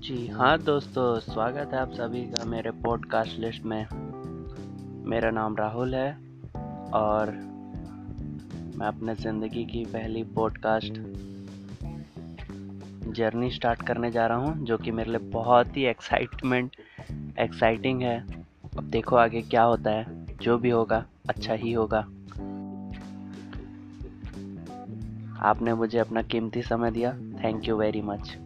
जी हाँ दोस्तों, स्वागत है आप सभी का मेरे पॉडकास्ट लिस्ट में। मेरा नाम राहुल है और मैं अपने ज़िंदगी की पहली पॉडकास्ट जर्नी स्टार्ट करने जा रहा हूँ, जो कि मेरे लिए बहुत ही एक्साइटमेंट एक्साइटिंग है। अब देखो आगे क्या होता है, जो भी होगा अच्छा ही होगा। आपने मुझे अपना कीमती समय दिया थैंक यू वेरी मच.